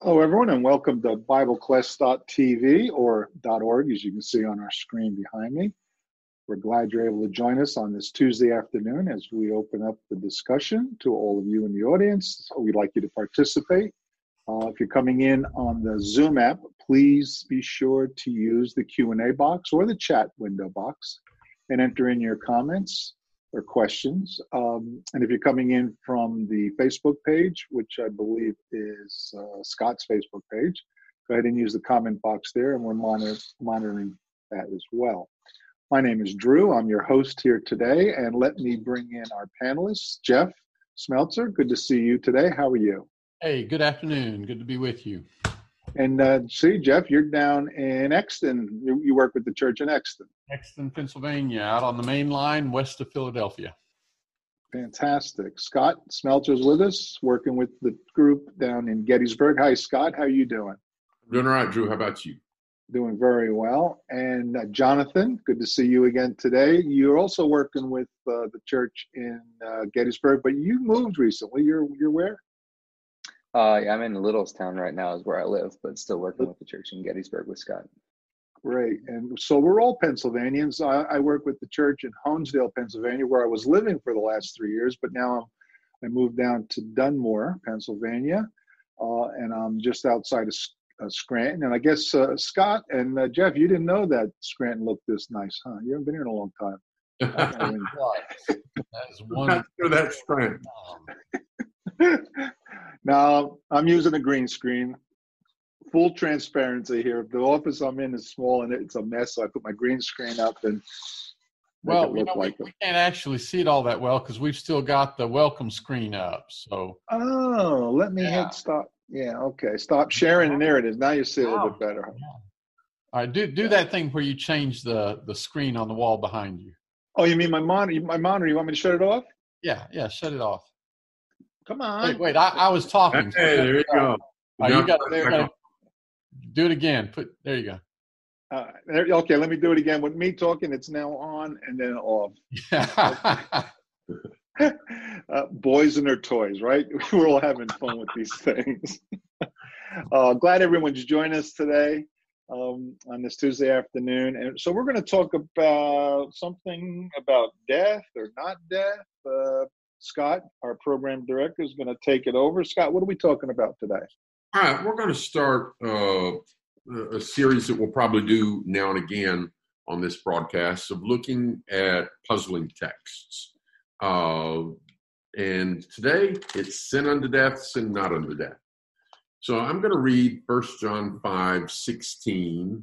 Hello, everyone, and welcome to BibleQuest.tv or .org, as you can see on our screen behind me. We're glad you're able to join us on this Tuesday afternoon as we open up the discussion to all of you in the audience. We'd like you to participate. Uh, if you're coming in on the Zoom app, please be sure to use the Q&A box or the chat window box and enter in your comments or questions. Um, and if you're coming in from the Facebook page, which I believe is uh, Scott's Facebook page, go ahead and use the comment box there, and we're monitor, monitoring that as well. My name is Drew. I'm your host here today, and let me bring in our panelists. Jeff Smelser, good to see you today. How are you? Hey, good afternoon. Good to be with you. And uh, see, Jeff, you're down in Exton. You, you, work with the church in Exton. Exton, Pennsylvania, out on the main line west of Philadelphia. Fantastic. Scott Smelser's with us, working with the group down in Gettysburg. Hi, Scott. How are you doing? I'm Doing all right, Drew. How about you? Doing very well. And uh, Jonathan, good to see you again today. You're also working with uh, the church in uh, Gettysburg, but you moved recently. You're you're where? Uh, yeah, I'm in Littlestown right now, is where I live, but still working with the church in Gettysburg with Scott. Great. And so we're all Pennsylvanians. I, I, work with the church in Honesdale, Pennsylvania, where I was living for the last three years, but now I'm, I moved down to Dunmore, Pennsylvania, uh, and I'm just outside of uh, Scranton. And I guess uh, Scott and uh, Jeff, you didn't know that Scranton looked this nice, huh? You haven't been here in a long time. that is one. Sure that's Scranton. now I'm using a green screen. Full transparency here. The office I'm in is small and it's a mess, so I put my green screen up and well, you know, like we, we, can't actually see it all that well because we've still got the welcome screen up. So oh, let me yeah. hit stop. Yeah, okay, stop sharing, and there it is. Now you see it a little bit better. Yeah. All right, do do yeah. that thing where you change the the screen on the wall behind you. Oh, you mean my monitor? My monitor. You want me to shut it off? Yeah, yeah, shut it off. Come on. Wait, wait. I, I was talking. Hey, there you go. Oh, you got to do it again. Put there. You go. Uh, there, okay, let me do it again. With me talking, it's now on and then off. uh, boys and their toys, right? We're all having fun with these things. uh, glad everyone's joined us today um, on this Tuesday afternoon. And so we're going to talk about something about death or not death. Uh, Scott, our program director, is going to take it over. Scott, what are we talking about today? All right, we're going to start uh, a series that we'll probably do now and again on this broadcast of looking at puzzling texts. Uh, and today it's sin unto death, sin not unto death. So I'm going to read 1 John 5 16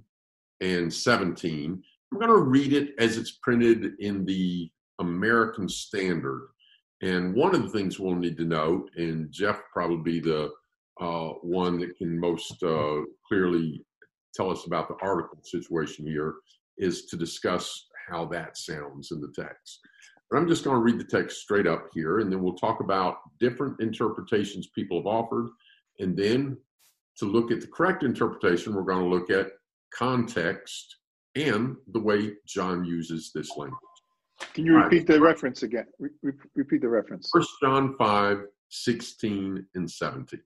and 17. I'm going to read it as it's printed in the American Standard. And one of the things we'll need to note, and Jeff probably be the uh, one that can most uh, clearly tell us about the article situation here, is to discuss how that sounds in the text. But I'm just going to read the text straight up here, and then we'll talk about different interpretations people have offered. And then to look at the correct interpretation, we're going to look at context and the way John uses this language. Can you repeat the reference again? Re- repeat the reference. First John 5, 16 and 17.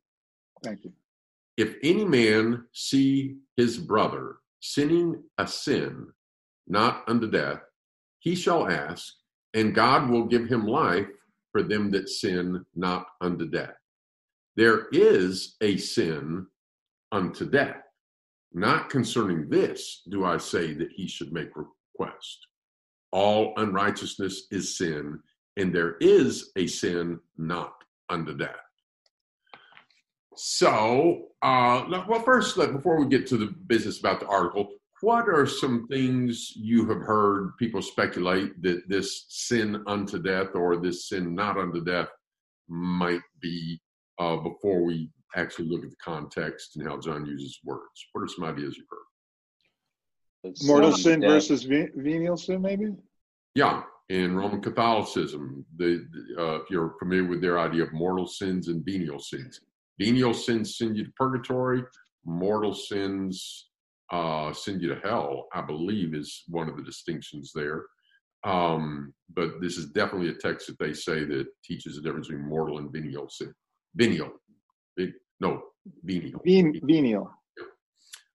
Thank you. If any man see his brother sinning a sin not unto death, he shall ask, and God will give him life for them that sin not unto death. There is a sin unto death. Not concerning this do I say that he should make request all unrighteousness is sin, and there is a sin not unto death. So, uh, well, first, before we get to the business about the article, what are some things you have heard people speculate that this sin unto death or this sin not unto death might be uh, before we actually look at the context and how John uses words? What are some ideas you've heard? Mortal sin versus venial sin, maybe? Yeah, in Roman Catholicism, the, uh, if you're familiar with their idea of mortal sins and venial sins, venial sins send you to purgatory, mortal sins uh, send you to hell, I believe, is one of the distinctions there. Um, but this is definitely a text that they say that teaches the difference between mortal and venial sin. Venial, no, venial. Ven- venial.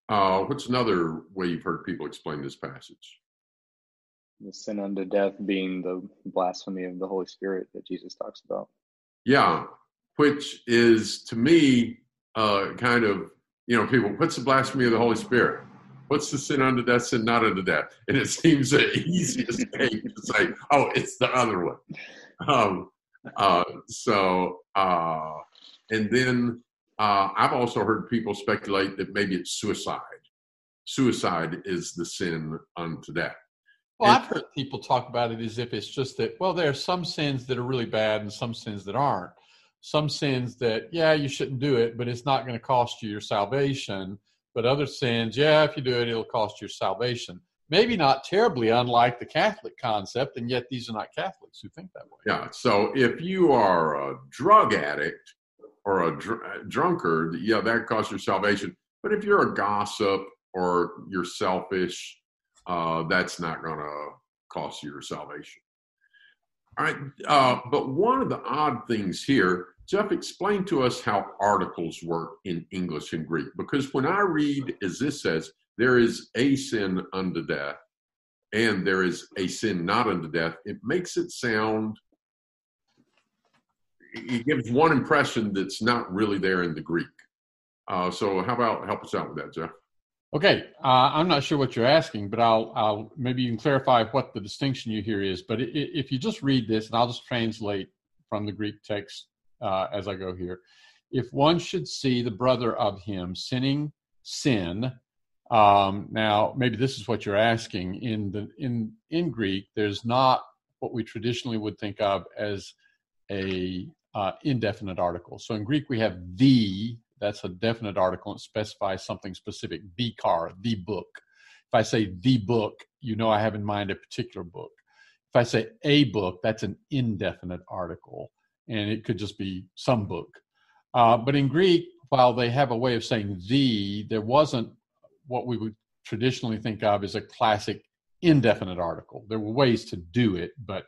Uh, what's another way you've heard people explain this passage? The sin unto death being the blasphemy of the Holy Spirit that Jesus talks about. Yeah, which is to me uh, kind of, you know, people, what's the blasphemy of the Holy Spirit? What's the sin unto death, sin not unto death? And it seems the easiest thing to say, oh, it's the other one. Um, uh, so, uh, and then uh, I've also heard people speculate that maybe it's suicide. Suicide is the sin unto death. Well, and, I've heard people talk about it as if it's just that, well, there are some sins that are really bad and some sins that aren't. Some sins that, yeah, you shouldn't do it, but it's not going to cost you your salvation. But other sins, yeah, if you do it, it'll cost you your salvation. Maybe not terribly unlike the Catholic concept, and yet these are not Catholics who think that way. Yeah. So if you are a drug addict, or a dr- drunkard, yeah, that costs your salvation. But if you're a gossip or you're selfish, uh, that's not going to cost you your salvation. All right. Uh, but one of the odd things here, Jeff, explain to us how articles work in English and Greek. Because when I read, as this says, there is a sin unto death and there is a sin not unto death, it makes it sound it gives one impression that's not really there in the Greek. Uh, so how about help us out with that, Jeff? Okay, uh, I'm not sure what you're asking, but I'll, I'll maybe you can clarify what the distinction you hear is. But if you just read this, and I'll just translate from the Greek text uh, as I go here. If one should see the brother of him sinning sin, um, now maybe this is what you're asking. In the in in Greek, there's not what we traditionally would think of as a uh, indefinite article. So in Greek, we have the, that's a definite article. It specifies something specific, the car, the book. If I say the book, you know I have in mind a particular book. If I say a book, that's an indefinite article, and it could just be some book. Uh, but in Greek, while they have a way of saying the, there wasn't what we would traditionally think of as a classic indefinite article. There were ways to do it, but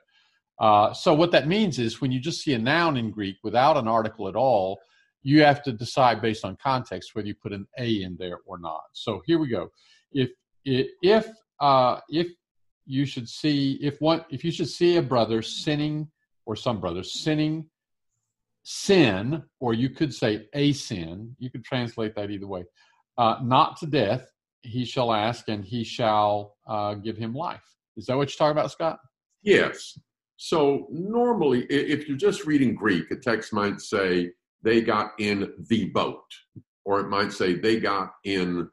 uh, so what that means is when you just see a noun in Greek without an article at all, you have to decide based on context whether you put an a in there or not. So here we go. If if uh, if you should see if one if you should see a brother sinning or some brother sinning sin or you could say a sin you could translate that either way uh, not to death he shall ask and he shall uh, give him life is that what you're talking about scott yes so normally, if you're just reading Greek, a text might say they got in the boat, or it might say they got in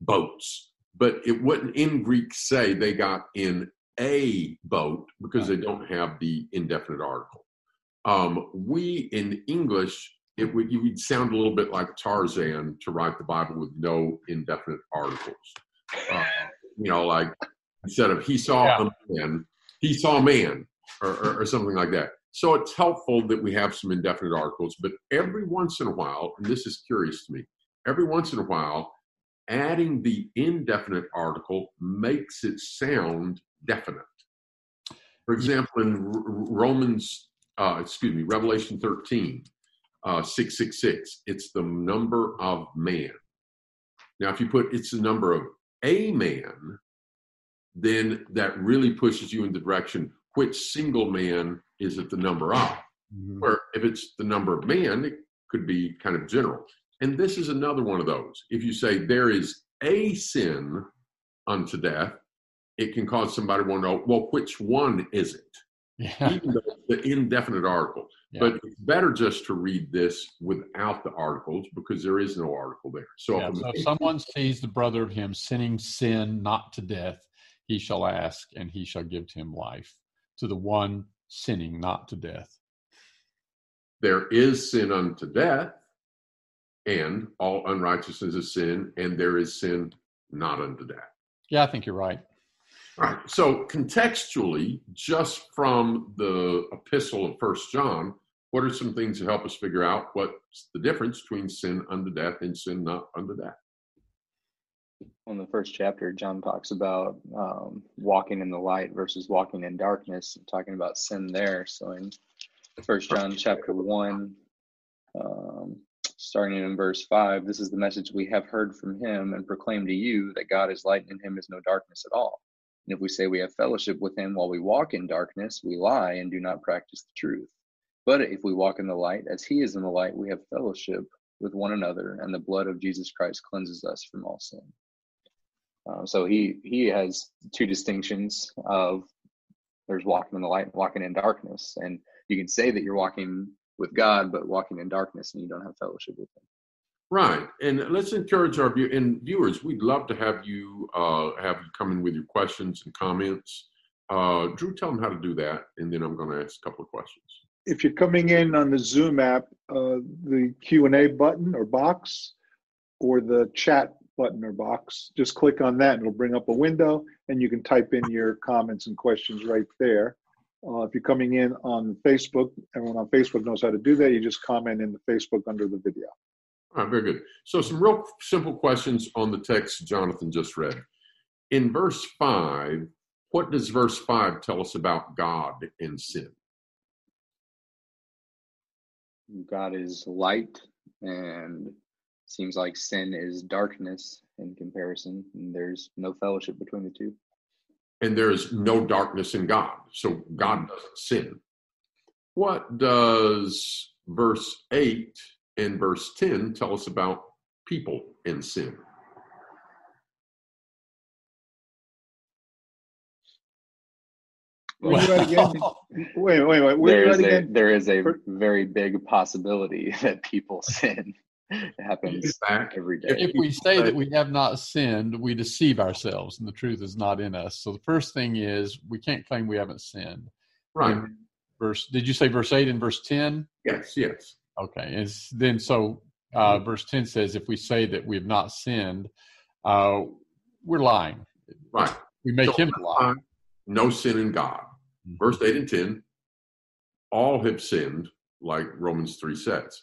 boats. But it wouldn't in Greek say they got in a boat because they don't have the indefinite article. Um, we in English, it would you would sound a little bit like Tarzan to write the Bible with no indefinite articles. Uh, you know, like instead of he saw yeah. a man, he saw a man or, or, or something like that. So it's helpful that we have some indefinite articles, but every once in a while, and this is curious to me, every once in a while, adding the indefinite article makes it sound definite. For example, in Romans, uh, excuse me, Revelation 13, uh, 666, it's the number of man. Now, if you put it's the number of a man, then that really pushes you in the direction which single man is it the number of? Mm-hmm. Where if it's the number of man, it could be kind of general. And this is another one of those. If you say there is a sin unto death, it can cause somebody to wonder, well, which one is it? Yeah. Even though the indefinite article. Yeah. But it's better just to read this without the articles because there is no article there. So, yeah, so if someone sees the brother of him sinning sin not to death, he shall ask and he shall give to him life to the one sinning not to death. There is sin unto death, and all unrighteousness is sin, and there is sin not unto death. Yeah, I think you're right. All right. So contextually, just from the epistle of First John, what are some things to help us figure out what's the difference between sin unto death and sin not unto death? In the first chapter, John talks about um, walking in the light versus walking in darkness, talking about sin there. So in First John chapter one, um, starting in verse 5 this is the message we have heard from him and proclaim to you that god is light and in him is no darkness at all. And if we say we have fellowship with him while we walk in darkness we lie and do not practice the truth. But if we walk in the light as he is in the light we have fellowship with one another and the blood of jesus christ cleanses us from all sin uh, so he he has two distinctions of there's walking in the light and walking in darkness and you can say that you're walking with God, but walking in darkness and you don't have fellowship with Him. Right, and let's encourage our view and viewers. We'd love to have you uh, have you come in with your questions and comments. Uh, Drew, tell them how to do that, and then I'm going to ask a couple of questions. If you're coming in on the Zoom app, uh, the Q and A button or box, or the chat button or box, just click on that, and it'll bring up a window, and you can type in your comments and questions right there. Uh, if you're coming in on Facebook, everyone on Facebook knows how to do that. You just comment in the Facebook under the video. All right, very good. So, some real simple questions on the text Jonathan just read. In verse 5, what does verse 5 tell us about God and sin? God is light, and seems like sin is darkness in comparison, and there's no fellowship between the two and there is no darkness in God. So God mm. doesn't sin. What does verse 8 and verse 10 tell us about people and sin? Wait, wait, wait. wait. There is, a, there is a very big possibility that people sin. It happens every day. If we say that we have not sinned, we deceive ourselves, and the truth is not in us. So the first thing is we can't claim we haven't sinned. Right. And verse. Did you say verse eight and verse ten? Yes. Yes. Okay. And then so uh, mm-hmm. verse ten says, if we say that we have not sinned, uh, we're lying. Right. We make so him lie. No sin in God. Mm-hmm. Verse eight and ten. All have sinned, like Romans three says.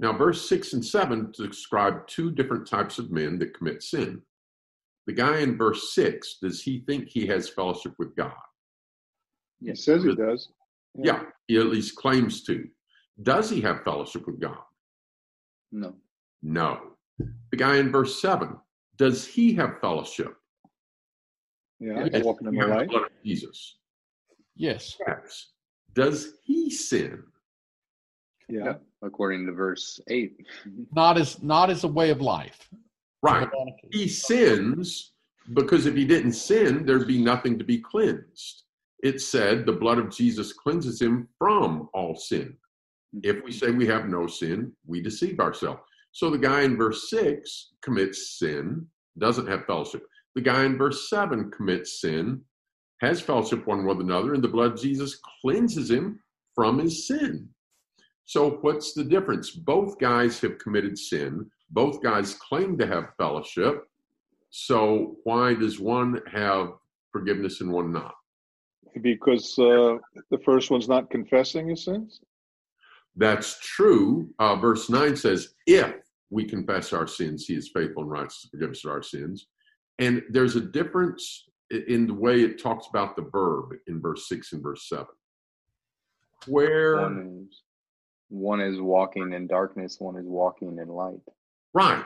Now, verse 6 and 7 describe two different types of men that commit sin. The guy in verse 6, does he think he has fellowship with God? He says he does. Yeah. yeah, he at least claims to. Does he have fellowship with God? No. No. The guy in verse 7, does he have fellowship? Yeah, yes. walking in the light. of Jesus. Yes. Yes. Does he sin? Yeah. According to verse 8 not as not as a way of life. Right. He sins because if he didn't sin there'd be nothing to be cleansed. It said the blood of jesus cleanses him from all sin. Mm-hmm. If we say we have no sin we deceive ourselves. So the guy in verse 6 commits sin doesn't have fellowship. The guy in verse 7 commits sin has fellowship one with another and the blood of jesus cleanses him from his sin so, what's the difference? Both guys have committed sin. Both guys claim to have fellowship. So, why does one have forgiveness and one not? Because uh, the first one's not confessing his sins? That's true. Uh, verse 9 says, If we confess our sins, he is faithful and righteous to forgive us our sins. And there's a difference in the way it talks about the verb in verse 6 and verse 7. Where one is walking in darkness, one is walking in light. Right.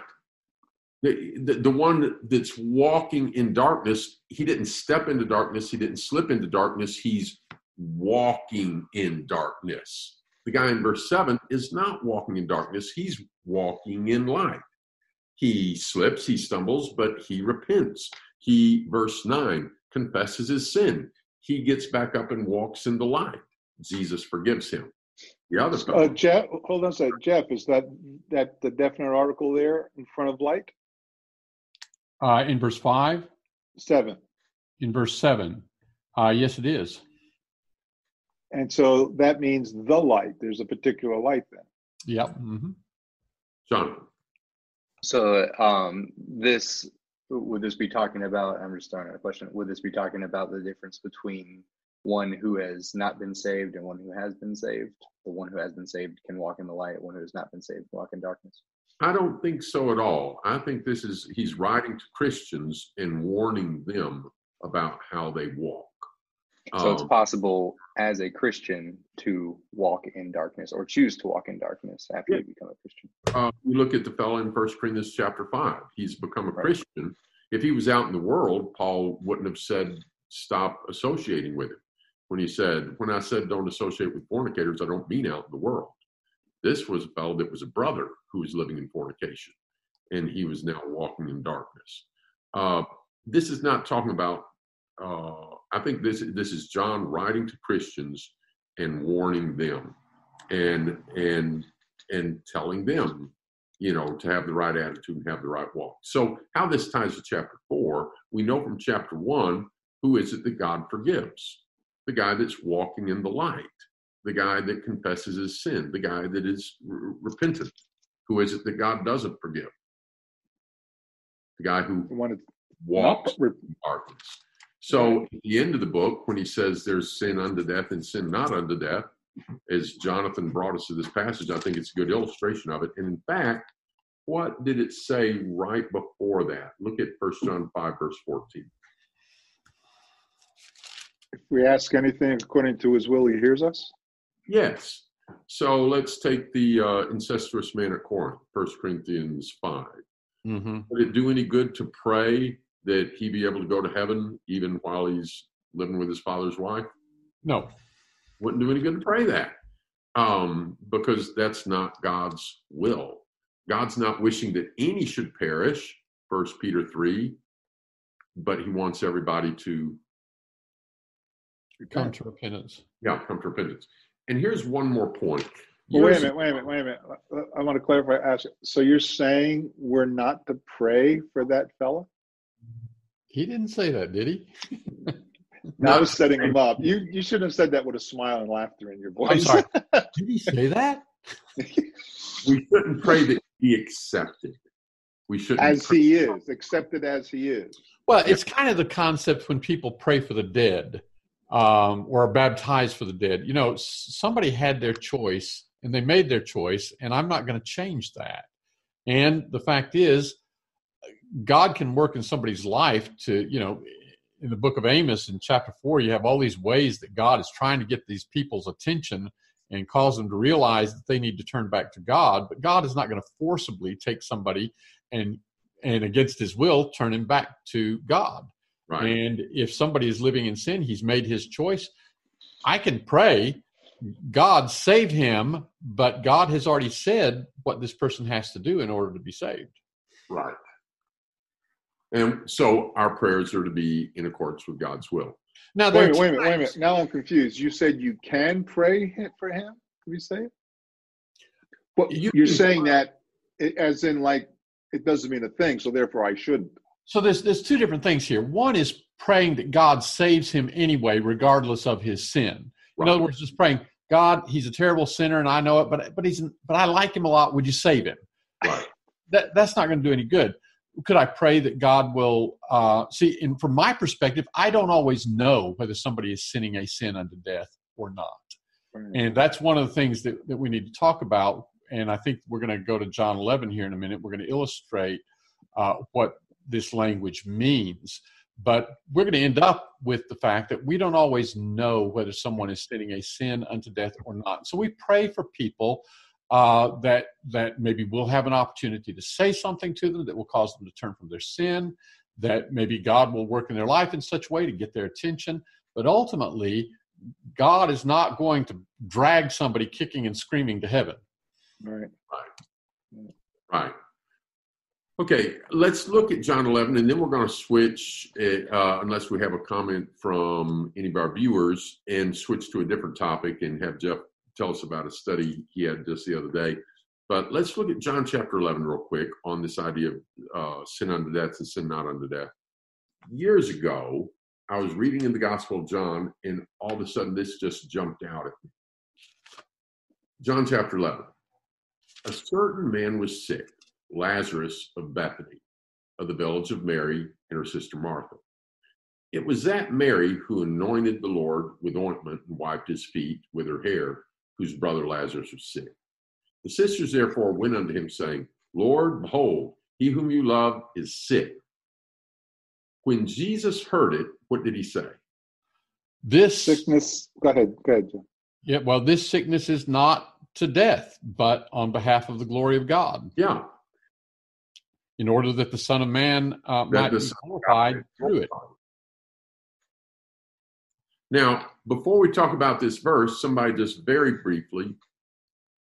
The, the, the one that's walking in darkness, he didn't step into darkness, he didn't slip into darkness, he's walking in darkness. The guy in verse 7 is not walking in darkness, he's walking in light. He slips, he stumbles, but he repents. He, verse 9, confesses his sin. He gets back up and walks in the light. Jesus forgives him. The other stuff. Uh, Jeff, hold on a second. Jeff, is that that the definite article there in front of light? Uh, in verse five. Seven. In verse seven. Uh, yes, it is. And so that means the light. There's a particular light then. Yep. Mm-hmm. John. So um, this would this be talking about? I'm just throwing out a question. Would this be talking about the difference between one who has not been saved and one who has been saved. The one who has been saved can walk in the light, one who has not been saved walk in darkness. I don't think so at all. I think this is he's writing to Christians and warning them about how they walk. So it's Um, possible as a Christian to walk in darkness or choose to walk in darkness after Yeah. you become a Christian. uh, you look at the fellow in First Corinthians chapter five. He's become a Right. Christian. If he was out in the world, Paul wouldn't have said stop associating with him. When he said, "When I said don't associate with fornicators, I don't mean out in the world." This was a fellow that was a brother who was living in fornication, and he was now walking in darkness. Uh, this is not talking about. Uh, I think this this is John writing to Christians and warning them, and and and telling them you know, to have the right attitude and have the right walk. So, how this ties to chapter four, we know from chapter one who is it that God forgives? The guy that's walking in the light, the guy that confesses his sin, the guy that is r- repentant. Who is it that God doesn't forgive? The guy who wanted walks in darkness. So, at the end of the book, when he says there's sin unto death and sin not unto death, as Jonathan brought us to this passage, I think it's a good illustration of it. And in fact, what did it say right before that? Look at 1 John 5, verse 14. If we ask anything according to his will, he hears us. Yes. So let's take the uh, incestuous man at Corinth, 1 Corinthians 5. Mm-hmm. Would it do any good to pray that he be able to go to heaven even while he's living with his father's wife? No. Wouldn't do any good to pray that um, because that's not God's will. God's not wishing that any should perish, First Peter 3, but he wants everybody to Come to repentance. yeah, come to repentance. And here's one more point. Well, wait a minute, wait a minute, wait a minute. I want to clarify. Ask, so you're saying we're not to pray for that fella? He didn't say that, did he? No, I was setting him up. You you should have said that with a smile and laughter in your voice. I'm sorry. did he say that? we shouldn't pray that he accepted. We shouldn't as pray- he is, accepted as he is. Well, it's kind of the concept when people pray for the dead um, or are baptized for the dead. You know, somebody had their choice and they made their choice, and I'm not going to change that. And the fact is, God can work in somebody's life to, you know, in the book of Amos in chapter four, you have all these ways that God is trying to get these people's attention and cause them to realize that they need to turn back to God. But God is not going to forcibly take somebody and and against his will turn him back to God. Right. And if somebody is living in sin, he's made his choice. I can pray, God save him, but God has already said what this person has to do in order to be saved. Right. And so our prayers are to be in accordance with God's will. Now, Wait a minute, wait a minute, wait a minute. Now I'm confused. You said you can pray for him. Can we say it? Well, You you're can saying that as in like it doesn't mean a thing, so therefore I shouldn't. So there's there's two different things here. One is praying that God saves him anyway, regardless of his sin. In other words, just praying, God, he's a terrible sinner, and I know it, but but he's but I like him a lot. Would you save him? Right. That that's not going to do any good. Could I pray that God will uh, see? And from my perspective, I don't always know whether somebody is sinning a sin unto death or not. And that's one of the things that, that we need to talk about. And I think we're going to go to John 11 here in a minute. We're going to illustrate uh, what this language means. But we're going to end up with the fact that we don't always know whether someone is sinning a sin unto death or not. So we pray for people uh, that that maybe we'll have an opportunity to say something to them that will cause them to turn from their sin. That maybe God will work in their life in such a way to get their attention. But ultimately, God is not going to drag somebody kicking and screaming to heaven. right. Right. Okay, let's look at John 11, and then we're going to switch, uh, unless we have a comment from any of our viewers, and switch to a different topic and have Jeff tell us about a study he had just the other day. But let's look at John chapter 11 real quick on this idea of uh, sin unto death and sin not unto death. Years ago, I was reading in the Gospel of John, and all of a sudden this just jumped out at me. John chapter 11. A certain man was sick, Lazarus of Bethany, of the village of Mary and her sister Martha. It was that Mary who anointed the Lord with ointment and wiped his feet with her hair, whose brother Lazarus was sick. The sisters therefore went unto him, saying, Lord, behold, he whom you love is sick. When Jesus heard it, what did he say? This sickness. Go ahead. Go ahead, Jim. Yeah, well, this sickness is not to death, but on behalf of the glory of God. Yeah. In order that the Son of Man uh, might be glorified through it. Now, before we talk about this verse, somebody just very briefly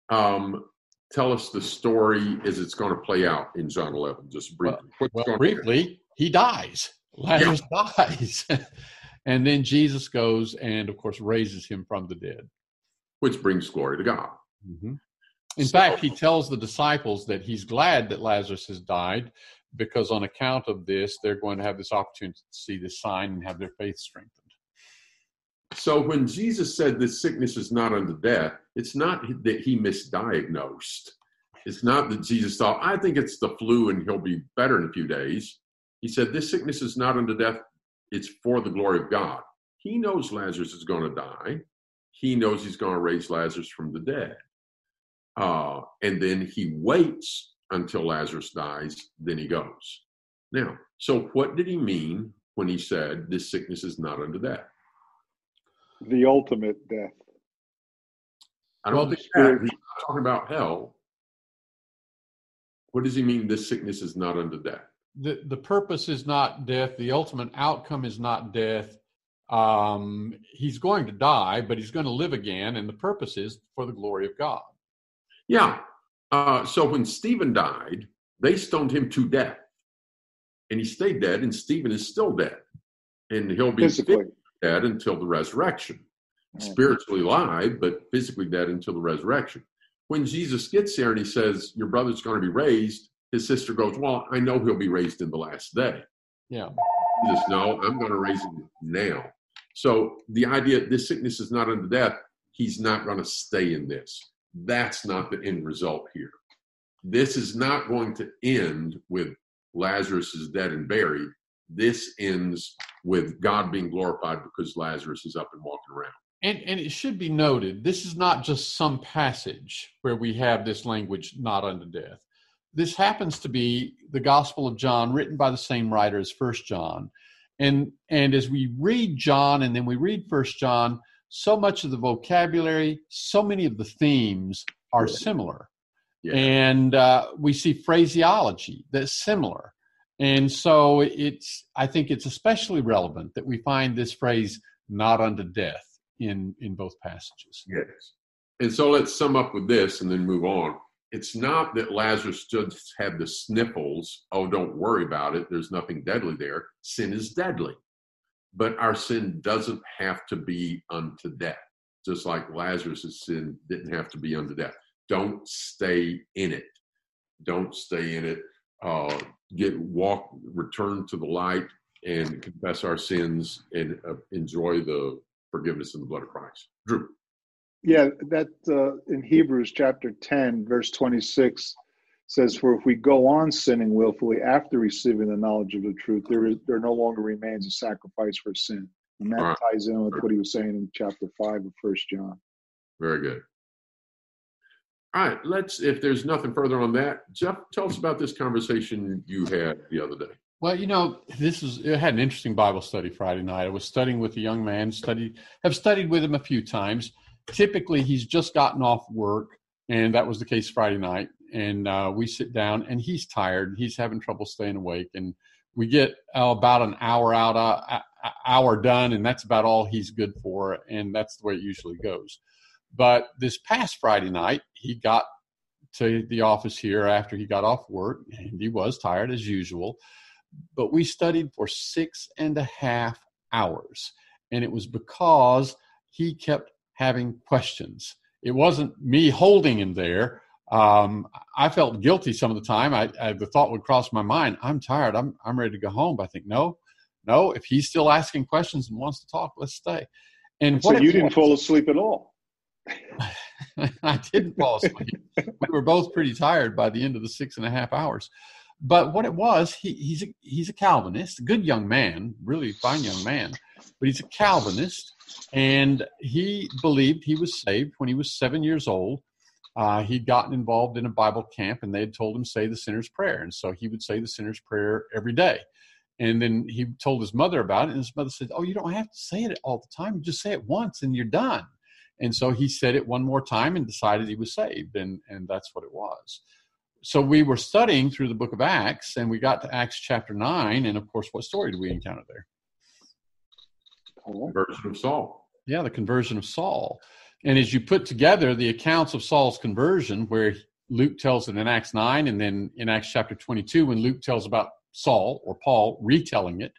um, tell us the story as it's going to play out in John 11, just briefly. Well, well briefly, he dies. Lazarus yeah. dies. and then Jesus goes and, of course, raises him from the dead. Which brings glory to God. Mm-hmm. In so, fact, he tells the disciples that he's glad that Lazarus has died because, on account of this, they're going to have this opportunity to see this sign and have their faith strengthened. So, when Jesus said this sickness is not unto death, it's not that he misdiagnosed. It's not that Jesus thought, I think it's the flu and he'll be better in a few days. He said, This sickness is not unto death, it's for the glory of God. He knows Lazarus is going to die. He knows he's going to raise Lazarus from the dead. Uh, and then he waits until Lazarus dies, then he goes. Now, so what did he mean when he said this sickness is not unto death? The ultimate death. I don't well, think that. He's talking about hell. What does he mean this sickness is not unto death? The, the purpose is not death. The ultimate outcome is not death. Um, he's going to die, but he's going to live again, and the purpose is for the glory of God. Yeah. Uh, so when Stephen died, they stoned him to death, and he stayed dead, and Stephen is still dead, and he'll be dead until the resurrection. Spiritually alive, but physically dead until the resurrection. When Jesus gets there and he says, Your brother's going to be raised, his sister goes, Well, I know he'll be raised in the last day. Yeah. Jesus, no, I'm going to raise him now. So the idea this sickness is not unto death, he's not going to stay in this. That's not the end result here. This is not going to end with Lazarus is dead and buried. This ends with God being glorified because Lazarus is up and walking around. And, and it should be noted, this is not just some passage where we have this language not unto death. This happens to be the Gospel of John, written by the same writer as First John. And, and as we read John and then we read First John, so much of the vocabulary, so many of the themes are similar. Yeah. And uh, we see phraseology that's similar. And so it's, I think it's especially relevant that we find this phrase not unto death in, in both passages. Yes. And so let's sum up with this and then move on. It's not that Lazarus just had the sniffles. Oh, don't worry about it. There's nothing deadly there. Sin is deadly but our sin doesn't have to be unto death, just like Lazarus' sin didn't have to be unto death. Don't stay in it. Don't stay in it. Uh, get walk, return to the light, and confess our sins and uh, enjoy the forgiveness in the blood of Christ. Drew. Yeah, that uh, in Hebrews chapter 10, verse 26 says, For if we go on sinning willfully after receiving the knowledge of the truth, there is there no longer remains a sacrifice for sin. And that right. ties in with what he was saying in chapter five of First John. Very good. All right, let's if there's nothing further on that, Jeff, tell us about this conversation you had the other day. Well, you know, this is I had an interesting Bible study Friday night. I was studying with a young man, studied have studied with him a few times. Typically he's just gotten off work, and that was the case Friday night and uh, we sit down and he's tired he's having trouble staying awake and we get uh, about an hour out uh, hour done and that's about all he's good for and that's the way it usually goes. But this past friday night he got to the office here after he got off work and he was tired as usual but we studied for six and a half hours and it was because he kept having questions. It wasn't me holding him there um, I felt guilty some of the time. I, I, the thought would cross my mind. I'm tired. I'm I'm ready to go home. But I think no, no. If he's still asking questions and wants to talk, let's stay. And so you didn't fall asleep at all. I didn't fall asleep. we were both pretty tired by the end of the six and a half hours. But what it was, he, he's a, he's a Calvinist, a good young man, really fine young man, but he's a Calvinist, and he believed he was saved when he was seven years old uh, he'd gotten involved in a Bible camp and they had told him say the sinner's prayer. And so he would say the sinner's prayer every day. And then he told his mother about it, and his mother said, "Oh, you don't have to say it all the time. Just say it once, and you're done." And so he said it one more time and decided he was saved, and and that's what it was. So we were studying through the book of Acts, and we got to Acts chapter nine, and of course, what story did we encounter there? Conversion of Saul. Yeah, the conversion of Saul. And as you put together the accounts of Saul's conversion, where Luke tells it in Acts 9, and then in Acts chapter 22, when Luke tells about Saul or Paul retelling it,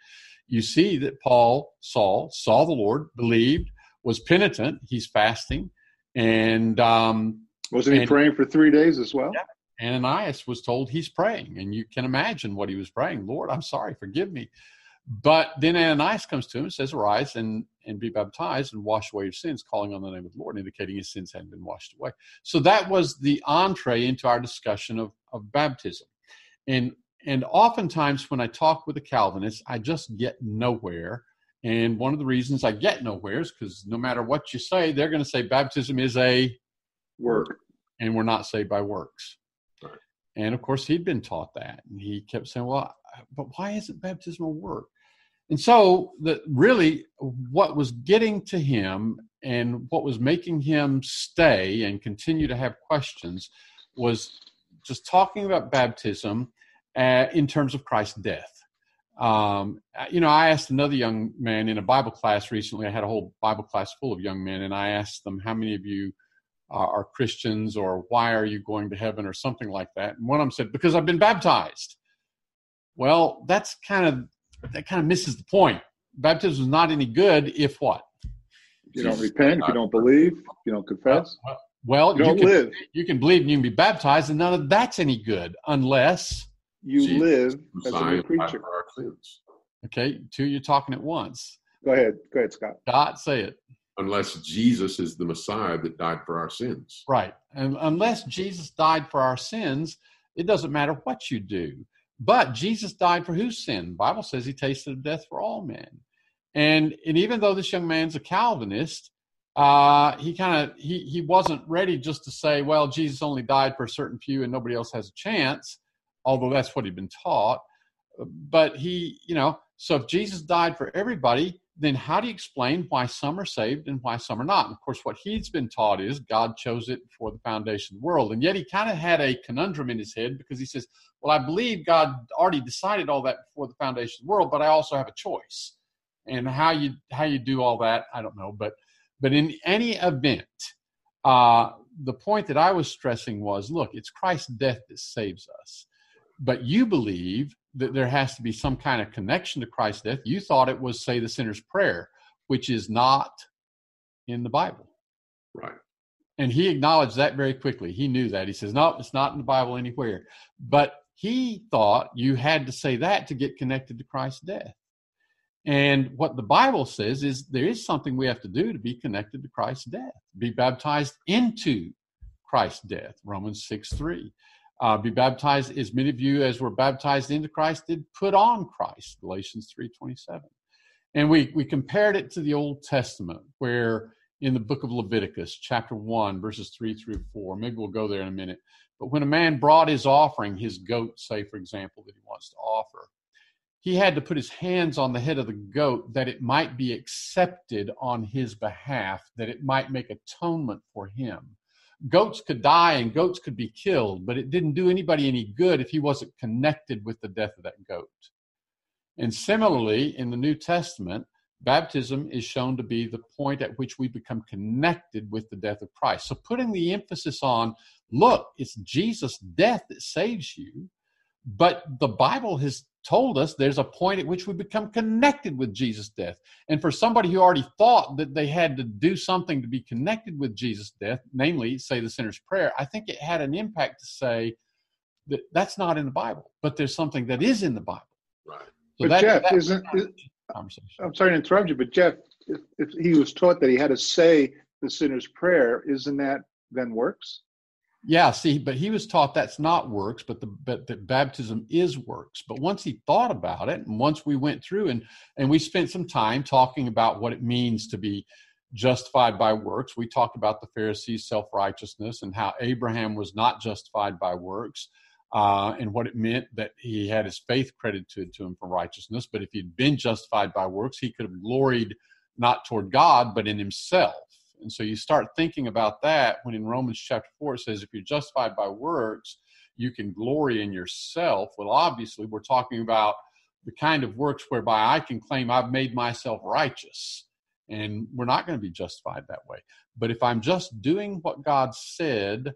you see that Paul, Saul, saw the Lord, believed, was penitent. He's fasting, and um, wasn't he and, praying for three days as well? Yeah, Ananias was told he's praying, and you can imagine what he was praying. Lord, I'm sorry, forgive me. But then Ananias comes to him and says, Arise and, and be baptized and wash away your sins, calling on the name of the Lord, indicating his sins hadn't been washed away. So that was the entree into our discussion of, of baptism. And and oftentimes when I talk with a Calvinist, I just get nowhere. And one of the reasons I get nowhere is because no matter what you say, they're going to say baptism is a work. And we're not saved by works. Right. And of course, he'd been taught that. And he kept saying, Well, but why isn't baptism a work? And so, the, really, what was getting to him and what was making him stay and continue to have questions was just talking about baptism uh, in terms of Christ's death. Um, you know, I asked another young man in a Bible class recently. I had a whole Bible class full of young men, and I asked them, How many of you are, are Christians, or why are you going to heaven, or something like that? And one of them said, Because I've been baptized. Well, that's kind of that kind of misses the point. Baptism is not any good if what? You don't repent, if you don't believe, you don't confess. Well, well you don't can, live. You can believe and you can be baptized, and none of that's any good unless you Jesus live as a new creature. our okay, two you're talking at once. Go ahead. Go ahead, Scott. Dot, say it. Unless Jesus is the Messiah that died for our sins. Right. And unless Jesus died for our sins, it doesn't matter what you do. But Jesus died for whose sin? The Bible says he tasted of death for all men. And and even though this young man's a Calvinist, uh, he kind of he he wasn't ready just to say, well, Jesus only died for a certain few and nobody else has a chance, although that's what he'd been taught. But he, you know, so if Jesus died for everybody, then how do you explain why some are saved and why some are not? And of course, what he's been taught is God chose it for the foundation of the world. And yet he kind of had a conundrum in his head because he says, Well, I believe God already decided all that before the foundation of the world, but I also have a choice. And how you how you do all that, I don't know. But but in any event, uh, the point that I was stressing was look, it's Christ's death that saves us. But you believe that there has to be some kind of connection to Christ's death. You thought it was, say, the sinner's prayer, which is not in the Bible. Right. And he acknowledged that very quickly. He knew that. He says, no, it's not in the Bible anywhere. But he thought you had to say that to get connected to Christ's death. And what the Bible says is there is something we have to do to be connected to Christ's death, be baptized into Christ's death, Romans 6 3 uh, be baptized as many of you as were baptized into christ did put on christ galatians 3.27 and we, we compared it to the old testament where in the book of leviticus chapter 1 verses 3 through 4 maybe we'll go there in a minute but when a man brought his offering his goat say for example that he wants to offer he had to put his hands on the head of the goat that it might be accepted on his behalf that it might make atonement for him goats could die and goats could be killed, but it didn't do anybody any good if he wasn't connected with the death of that goat. And similarly, in the New Testament, baptism is shown to be the point at which we become connected with the death of Christ. So putting the emphasis on, look, it's Jesus' death that saves you, but the Bible has told us there's a point at which we become connected with Jesus' death. And for somebody who already thought that they had to do something to be connected with Jesus' death, namely, say the sinner's prayer, I think it had an impact to say that that's not in the Bible, but there's something that is in the Bible. Right. but that, Jeff, that isn't is, uh, conversation. I'm sorry to interrupt you, but Jeff, if, if he was taught that he had to say the sinner's prayer, isn't that then works? Yeah, see, but he was taught that's not works, but the but that baptism is works. But once he thought about it, and once we went through and and we spent some time talking about what it means to be justified by works, we talked about the Pharisees' self righteousness and how Abraham was not justified by works. uh, and what it meant that he had his faith credited to him for righteousness. But if he'd been justified by works, he could have gloried not toward God, but in himself. And so you start thinking about that when in Romans chapter 4 it says, if you're justified by works, you can glory in yourself. Well, obviously, we're talking about the kind of works whereby I can claim I've made myself righteous. And we're not going to be justified that way. But if I'm just doing what God said,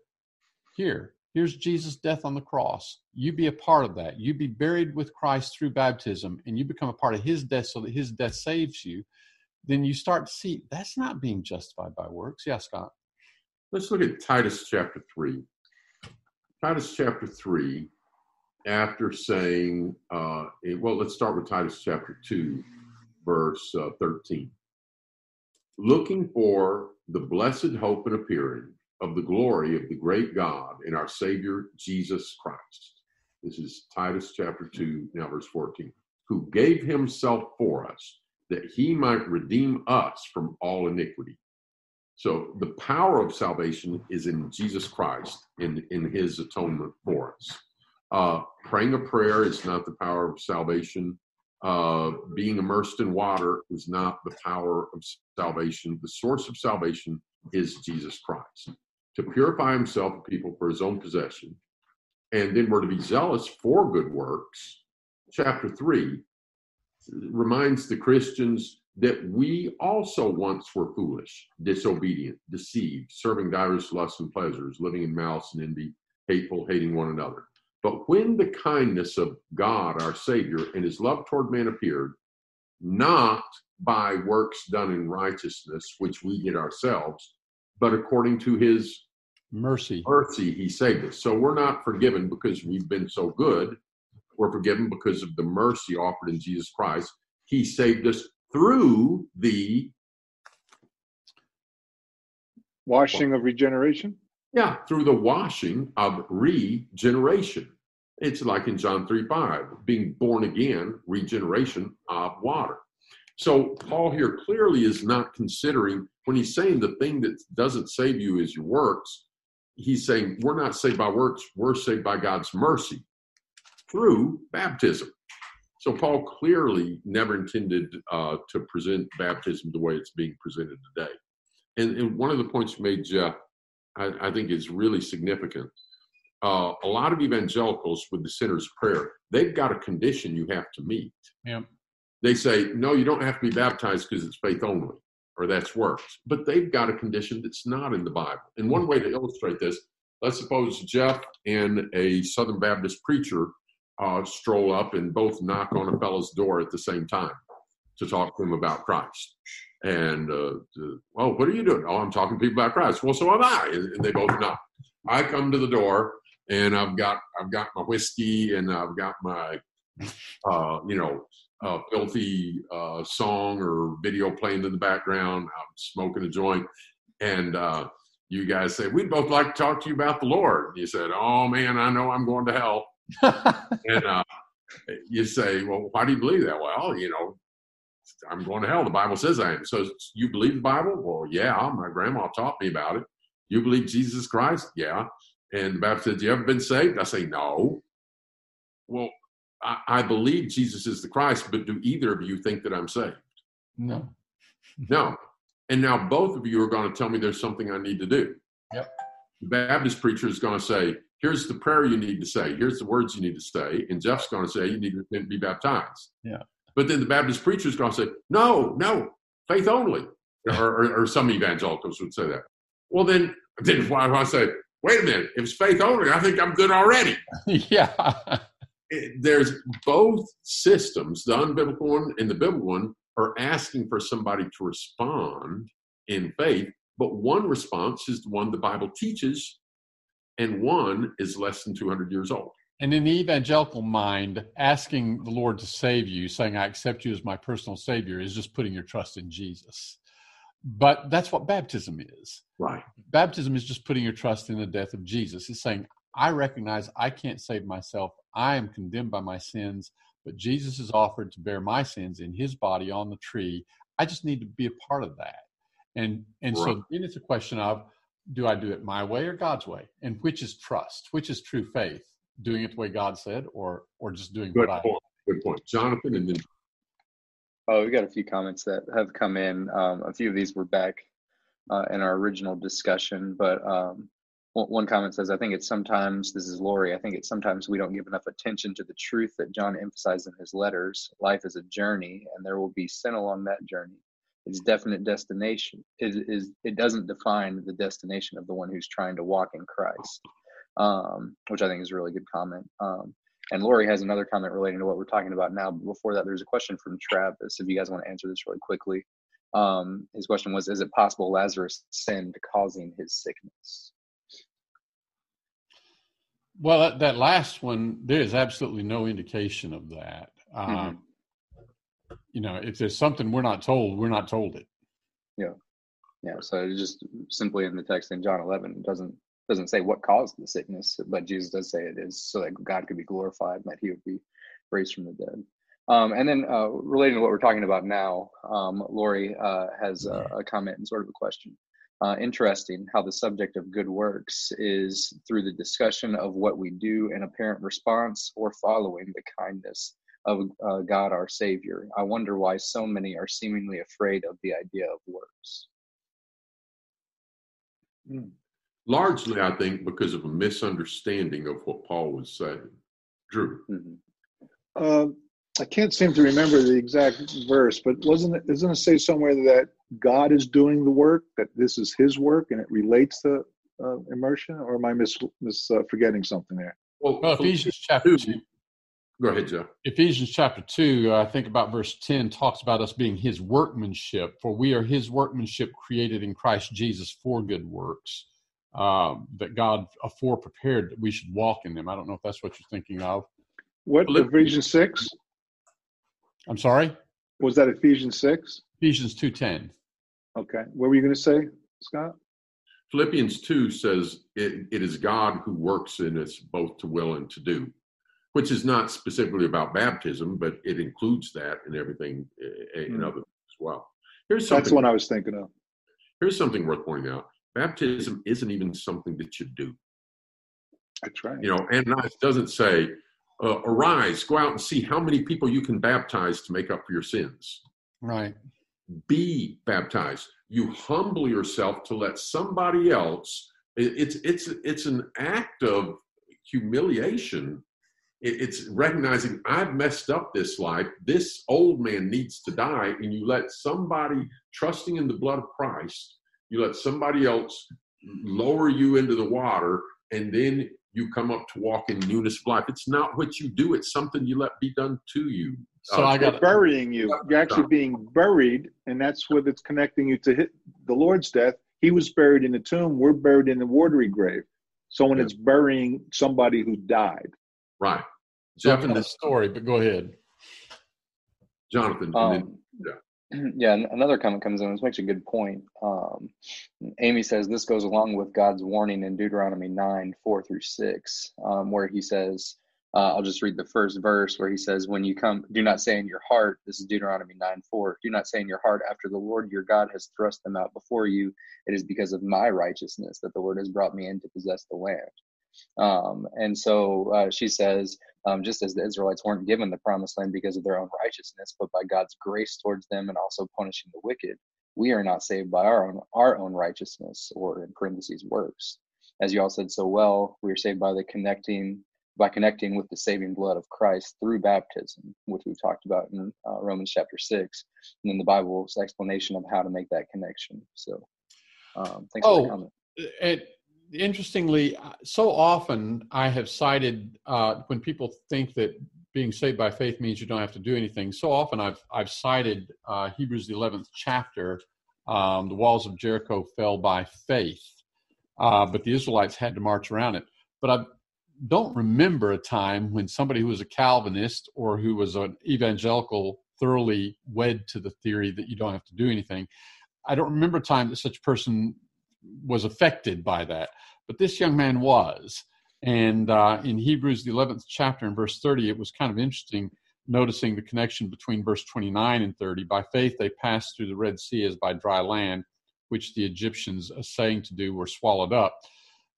here, here's Jesus' death on the cross. You be a part of that. You be buried with Christ through baptism, and you become a part of his death so that his death saves you. Then you start to see that's not being justified by works. Yeah, Scott. Let's look at Titus chapter 3. Titus chapter 3, after saying, uh, well, let's start with Titus chapter 2, verse uh, 13. Looking for the blessed hope and appearing of the glory of the great God and our Savior Jesus Christ. This is Titus chapter 2, now verse 14. Who gave himself for us that he might redeem us from all iniquity. So the power of salvation is in Jesus Christ, in, in his atonement for us. Uh, praying a prayer is not the power of salvation. Uh, being immersed in water is not the power of salvation. The source of salvation is Jesus Christ to purify himself and people for his own possession. And then we're to be zealous for good works. Chapter 3 reminds the Christians that we also once were foolish, disobedient, deceived, serving diverse lusts and pleasures, living in malice and envy, hateful, hating one another. But when the kindness of God, our Savior, and his love toward man appeared, not by works done in righteousness, which we did ourselves, but according to his mercy. Mercy, he saved us. So we're not forgiven because we've been so good. We're forgiven because of the mercy offered in Jesus Christ. He saved us through the washing of regeneration. Yeah, through the washing of regeneration. It's like in John 3 5, being born again, regeneration of water. So Paul here clearly is not considering when he's saying the thing that doesn't save you is your works, he's saying we're not saved by works, we're saved by God's mercy through baptism. So Paul clearly never intended uh, to present baptism the way it's being presented today. And, and one of the points you made, Jeff, I, I think is really significant. Uh, a lot of evangelicals with the sinner's prayer, they've got a condition you have to meet. Yeah. They say, no, you don't have to be baptized because it's faith only or that's works. But they've got a condition that's not in the Bible. And one way to illustrate this, let's suppose Jeff and a Southern Baptist preacher uh, stroll up and both knock on a fellow's door at the same time to talk to him about Christ. And, uh, oh, what are you doing? Oh, I'm talking to people about Christ. Well, so am I. And they both knock. I come to the door and I've got I've got my whiskey and I've got my uh, you know a filthy uh, song or video playing in the background. I'm smoking a joint, and uh, you guys say, We'd both like to talk to you about the Lord. And you said, Oh man, I know I'm going to hell. and uh, you say, Well, why do you believe that? Well, you know, I'm going to hell. The Bible says I am. So you believe the Bible? Well, yeah, my grandma taught me about it. You believe Jesus Christ? Yeah. And the Bible says, You ever been saved? I say, No. Well, I, I believe Jesus is the Christ, but do either of you think that I'm saved? No. No. And now both of you are going to tell me there's something I need to do. Yep. The Baptist preacher is going to say, here's the prayer you need to say, here's the words you need to say. And Jeff's going to say, you need to be baptized. Yeah. But then the Baptist preacher is going to say, no, no, faith only. Or, or, or some evangelicals would say that. Well, then, then why do I say, wait a minute, if it's faith only, I think I'm good already. yeah there's both systems, the unbiblical one and the biblical one, are asking for somebody to respond in faith, but one response is the one the Bible teaches, and one is less than 200 years old. And in the evangelical mind, asking the Lord to save you, saying, I accept you as my personal Savior, is just putting your trust in Jesus. But that's what baptism is. Right. Baptism is just putting your trust in the death of Jesus. It's saying, I recognize I can't save myself. I am condemned by my sins, but Jesus is offered to bear my sins in his body on the tree. I just need to be a part of that. And and right. so then it's a question of do I do it my way or God's way? And which is trust? Which is true faith? doing it the way God said, or or just doing Good what I point. Good point, Jonathan, and then Oh, we got a few comments that have come in. Um, a few of these were back uh, in our original discussion, but um, one, one comment says, "I think it's sometimes this is Lori. I think it's sometimes we don't give enough attention to the truth that John emphasized in his letters. Life is a journey, and there will be sin along that journey. Its definite destination is is it doesn't define the destination of the one who's trying to walk in Christ." Um, which I think is a really good comment. Um, and Lori has another comment relating to what we're talking about now. But before that, there's a question from Travis. If you guys want to answer this really quickly, um, his question was: Is it possible Lazarus sinned, causing his sickness? Well, that, that last one, there is absolutely no indication of that. Um, Mm-hmm. You know, if there's something we're not told, we're not told it. Yeah. Yeah. So just simply in the text in John 11, it doesn't doesn't say what caused the sickness, but Jesus does say it is so that God could be glorified and that He would be raised from the dead. Um, and then uh, relating to what we're talking about now, um, Lori uh, has a, a comment and sort of a question. Uh, interesting how the subject of good works is through the discussion of what we do in apparent response or following the kindness of uh, God our Savior. I wonder why so many are seemingly afraid of the idea of works. largely, I think, because of a misunderstanding of what Paul was saying. Drew, Mhm. Uh, I can't seem to remember the exact verse, but wasn't it? Doesn't it say somewhere that God is doing the work? That this is His work, and it relates to uh, immersion? Or am I mis, mis uh, forgetting something there? well, Well, Ephesians chapter two, Go ahead, Joe. Ephesians chapter 2, uh, I think about verse 10 talks about us being his workmanship, for we are his workmanship created in Christ Jesus for good works um, that God afore prepared that we should walk in them. I don't know if that's what you're thinking of. What Philippians- Ephesians six I'm sorry? was that? Ephesians six. Ephesians 2.10. Okay, what were you going to say, Scott? Philippians 2 says it, it is God who works in us both to will and to do, which is not specifically about baptism, but it includes that and everything uh, in Hmm. other as well. Here's That's something, the one I was thinking of. here's something worth pointing out. Baptism isn't even something that you do. That's right. You know, Ananias doesn't say, uh, arise, go out and see how many people you can baptize to make up for your sins. Right. be baptized you humble yourself to let somebody else it's it's it's an act of humiliation it's recognizing i've messed up this life this old man needs to die and you let somebody trusting in the blood of christ you let somebody else lower you into the water and then you come up to walk in newness of life it's not what you do it's something you let be done to you So Uh, I got burying you. You're actually being buried, and that's what it's connecting you to hit the Lord's death. He was buried in the tomb. We're buried in the watery grave. So when Yeah. it's burying somebody who died, right jeff I've and got story, but go ahead. jonathan and then Um, yeah, another comment comes in, which makes a good point. Um, Amy says this goes along with God's warning in Deuteronomy 9 4 through 6, um, where he says, uh, I'll just read the first verse where he says, When you come, do not say in your heart, this is Deuteronomy 9 4, do not say in your heart, after the Lord your God has thrust them out before you, it is because of my righteousness that the Lord has brought me in to possess the land. Um, and so uh, she says, um, just as the Israelites weren't given the promised land because of their own righteousness, but by God's grace towards them and also punishing the wicked, we are not saved by our own our own righteousness or in parentheses works. As you all said so well, we are saved by the connecting by connecting with the saving blood of Christ through baptism, which we talked about in uh, Romans chapter six, and then the Bible's explanation of how to make that connection. So, um, thanks for Oh, the comment. it, interestingly, uh, so often I have cited uh, when people think that being saved by faith means you don't have to do anything. So often I've I've cited uh, Hebrews the eleventh chapter. Um, the walls of Jericho fell by faith, uh, but the Israelites had to march around it. But I don't remember a time when somebody who was a Calvinist or who was an evangelical thoroughly wed to the theory that you don't have to do anything. I don't remember a time that such a person was affected by that, but this young man was. And uh, in Hebrews, the 11th chapter, in verse 30, it was kind of interesting noticing the connection between verse 29 and 30. By faith, they passed through the Red Sea as by dry land, which the Egyptians, saying to do, were swallowed up.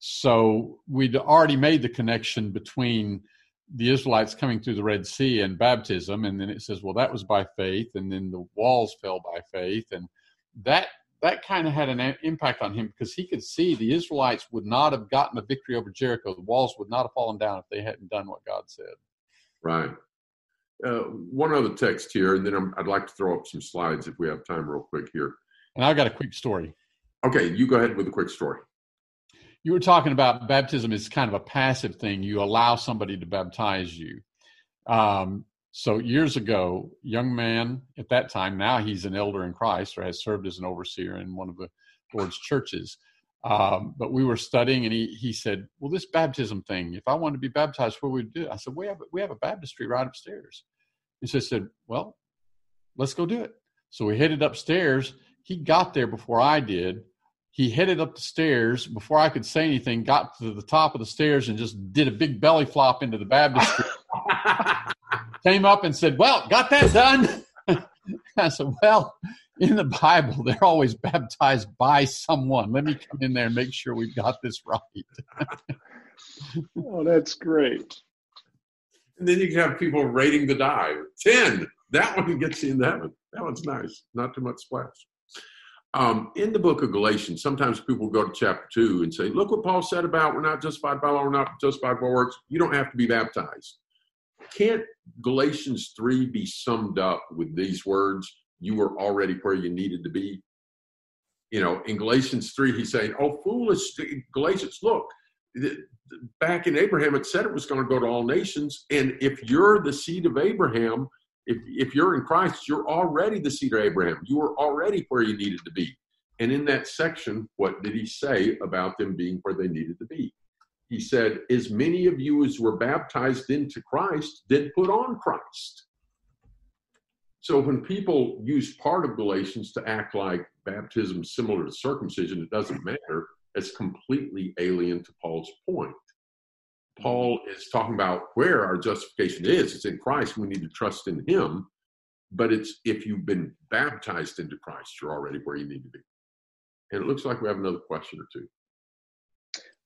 So we'd already made the connection between the Israelites coming through the Red Sea and baptism, and then it says, well, that was by faith, and then the walls fell by faith, and that that kind of had an impact on him because he could see the Israelites would not have gotten a victory over Jericho. The walls would not have fallen down if they hadn't done what God said. Right. Uh, one other text here, and then i would like to throw up some slides if we have time, real quick here. And I've got a quick story. Okay, you go ahead with a quick story you were talking about baptism is kind of a passive thing. You allow somebody to baptize you. Um, so years ago, young man at that time, now he's an elder in Christ or has served as an overseer in one of the Lord's churches. Um, but we were studying, and he he said, "Well, this baptism thing. If I wanted to be baptized, what would we do?" I said, "We have we have a baptistry right upstairs." He just said, "Well, let's go do it." So we headed upstairs. He got there before I did he headed up the stairs before I could say anything, got to the top of the stairs and just did a big belly flop into the baptistry. Came up and said, Well, got that done. I said, Well, in the Bible, they're always baptized by someone. Let me come in there and make sure we've got this right. oh, that's great. And then you can have people rating the dive. 10. That one gets you into heaven. That one's nice. Not too much splash. Um, in the book of Galatians, sometimes people go to chapter two and say, Look what Paul said about we're not justified by law, we're not justified by works. You don't have to be baptized. Can't Galatians 3 be summed up with these words? You were already where you needed to be. You know, in Galatians 3, he's saying, Oh, foolish Galatians, look, back in Abraham, it said it was going to go to all nations. And if you're the seed of Abraham, if, if you're in Christ, you're already the seed of Abraham. You were already where you needed to be. And in that section, what did he say about them being where they needed to be? He said, As many of you as were baptized into Christ did put on Christ. So when people use part of Galatians to act like baptism similar to circumcision, it doesn't matter. It's completely alien to Paul's point. Paul is talking about where our justification is. It's in Christ. We need to trust in Him. But it's if you've been baptized into Christ, you're already where you need to be. And it looks like we have another question or two.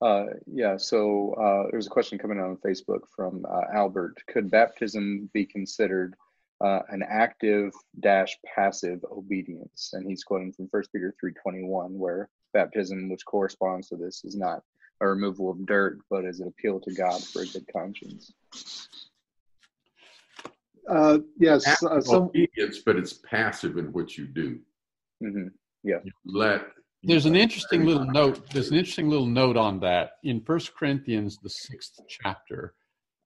Uh, yeah, so uh, there's a question coming on Facebook from uh, Albert. Could baptism be considered uh, an active dash passive obedience? And he's quoting from 1 Peter 3.21, where baptism, which corresponds to this, is not a removal of dirt, but as an appeal to God for a good conscience. Uh, yes, uh, some obedience, but it's passive in what you do. Mm-hmm. Yeah. You let. There's an interesting little note. There's an interesting little note on that in First Corinthians, the sixth chapter.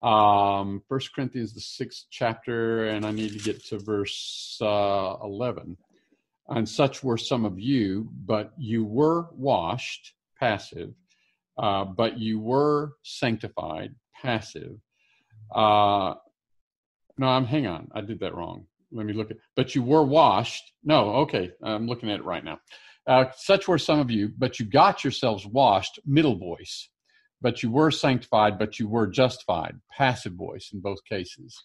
Um, First Corinthians, the sixth chapter, and I need to get to verse uh, eleven. And such were some of you, but you were washed, passive, uh, but you were sanctified, passive. Uh, no, I'm hang on, I did that wrong. Let me look at. But you were washed. No, okay, I'm looking at it right now. Uh, such were some of you, but you got yourselves washed, middle voice. But you were sanctified, but you were justified, passive voice in both cases.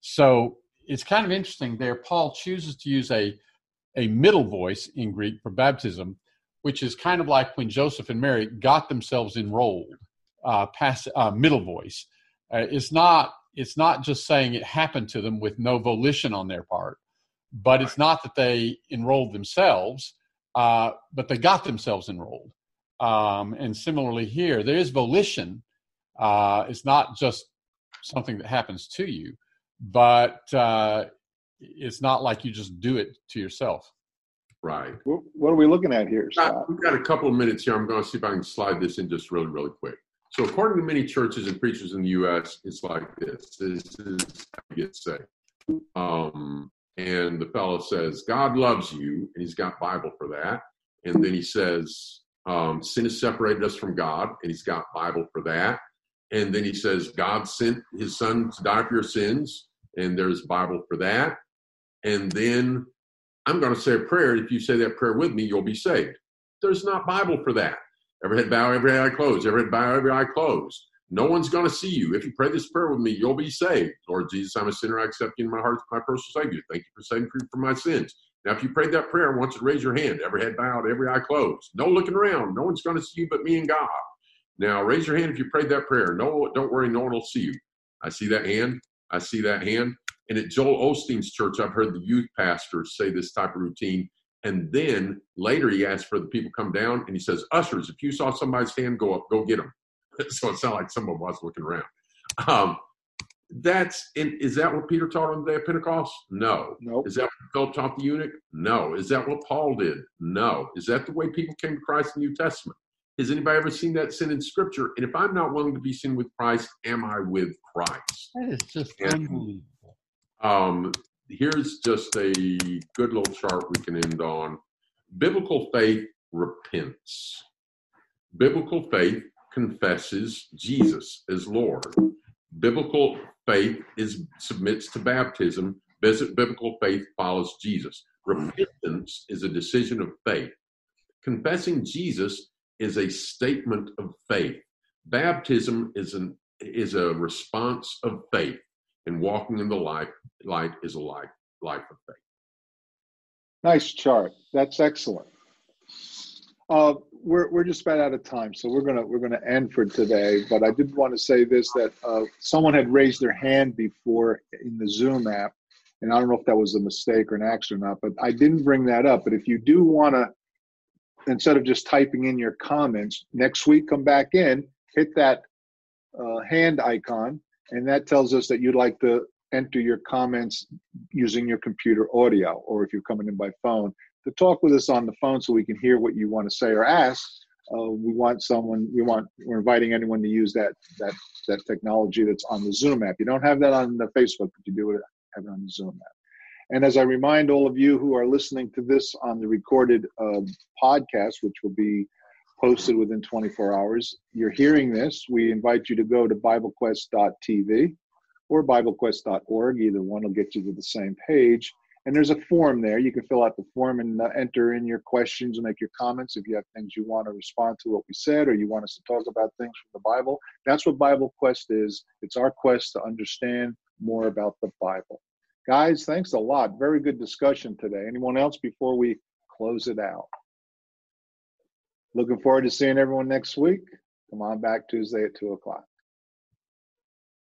So it's kind of interesting there. Paul chooses to use a a middle voice in Greek for baptism, which is kind of like when Joseph and Mary got themselves enrolled, uh, past uh, middle voice. Uh, it's not it's not just saying it happened to them with no volition on their part, but it's not that they enrolled themselves, uh, but they got themselves enrolled. Um, and similarly here, there is volition. Uh, it's not just something that happens to you, but uh, it's not like you just do it to yourself. Right. What are we looking at here, Scott? We've got a couple of minutes here. I'm going to see if I can slide this in just really, really quick. So, according to many churches and preachers in the U.S., it's like this. This is how you get saved. Um, and the fellow says, God loves you, and he's got Bible for that. And then he says, um, sin has separated us from God, and he's got Bible for that. And then he says, God sent his son to die for your sins, and there's Bible for that. And then I'm going to say a prayer. If you say that prayer with me, you'll be saved. There's not Bible for that. Every head bow, every eye closed. Every head bow, every eye closed. No one's going to see you. If you pray this prayer with me, you'll be saved. Lord Jesus, I'm a sinner. I accept you in my heart as my personal Savior. Thank you for saving me from my sins. Now, if you prayed that prayer, I want you to raise your hand. Every head bowed, every eye closed. No looking around. No one's going to see you but me and God. Now, raise your hand if you prayed that prayer. No, don't worry, no one will see you. I see that hand. I see that hand. And at Joel Osteen's church, I've heard the youth pastors say this type of routine. And then later he asks for the people come down and he says, Ushers, if you saw somebody's hand go up, go get them. so it sounded like someone was looking around. Um, that's in, is that what Peter taught on the day of Pentecost? No. Nope. Is that what Philip taught the eunuch? No. Is that what Paul did? No. Is that the way people came to Christ in the New Testament? Has anybody ever seen that sin in Scripture? And if I'm not willing to be seen with Christ, am I with Christ? That is just Yeah. unbelievable. Um, here's just a good little chart we can end on. Biblical faith repents. Biblical faith confesses Jesus as Lord. Biblical faith is submits to baptism. Biblical faith follows Jesus. Repentance is a decision of faith. Confessing Jesus is a statement of faith. Baptism is an is a response of faith, and walking in the light light is a life life of faith. Nice chart. That's excellent. Uh, we're we're just about out of time, so we're gonna we're gonna end for today. But I did want to say this: that uh, someone had raised their hand before in the Zoom app, and I don't know if that was a mistake or an accident or not. But I didn't bring that up. But if you do want to, instead of just typing in your comments next week, come back in, hit that uh, hand icon, and that tells us that you'd like to enter your comments using your computer audio, or if you're coming in by phone, to talk with us on the phone so we can hear what you want to say or ask. Uh, we want someone. We want. We're inviting anyone to use that that that technology that's on the Zoom app. You don't have that on the Facebook, but you do have it on the Zoom app. And as I remind all of you who are listening to this on the recorded uh, podcast, which will be posted within 24 hours, you're hearing this. We invite you to go to BibleQuest.tv or BibleQuest.org. Either one will get you to the same page. And there's a form there. You can fill out the form and uh, enter in your questions and make your comments if you have things you want to respond to what we said or you want us to talk about things from the Bible. That's what Bible Quest is. It's our quest to understand more about the Bible. Guys, thanks a lot. Very good discussion today. Anyone else before we close it out? Looking forward to seeing everyone next week. Come on back Tuesday at 2 o'clock.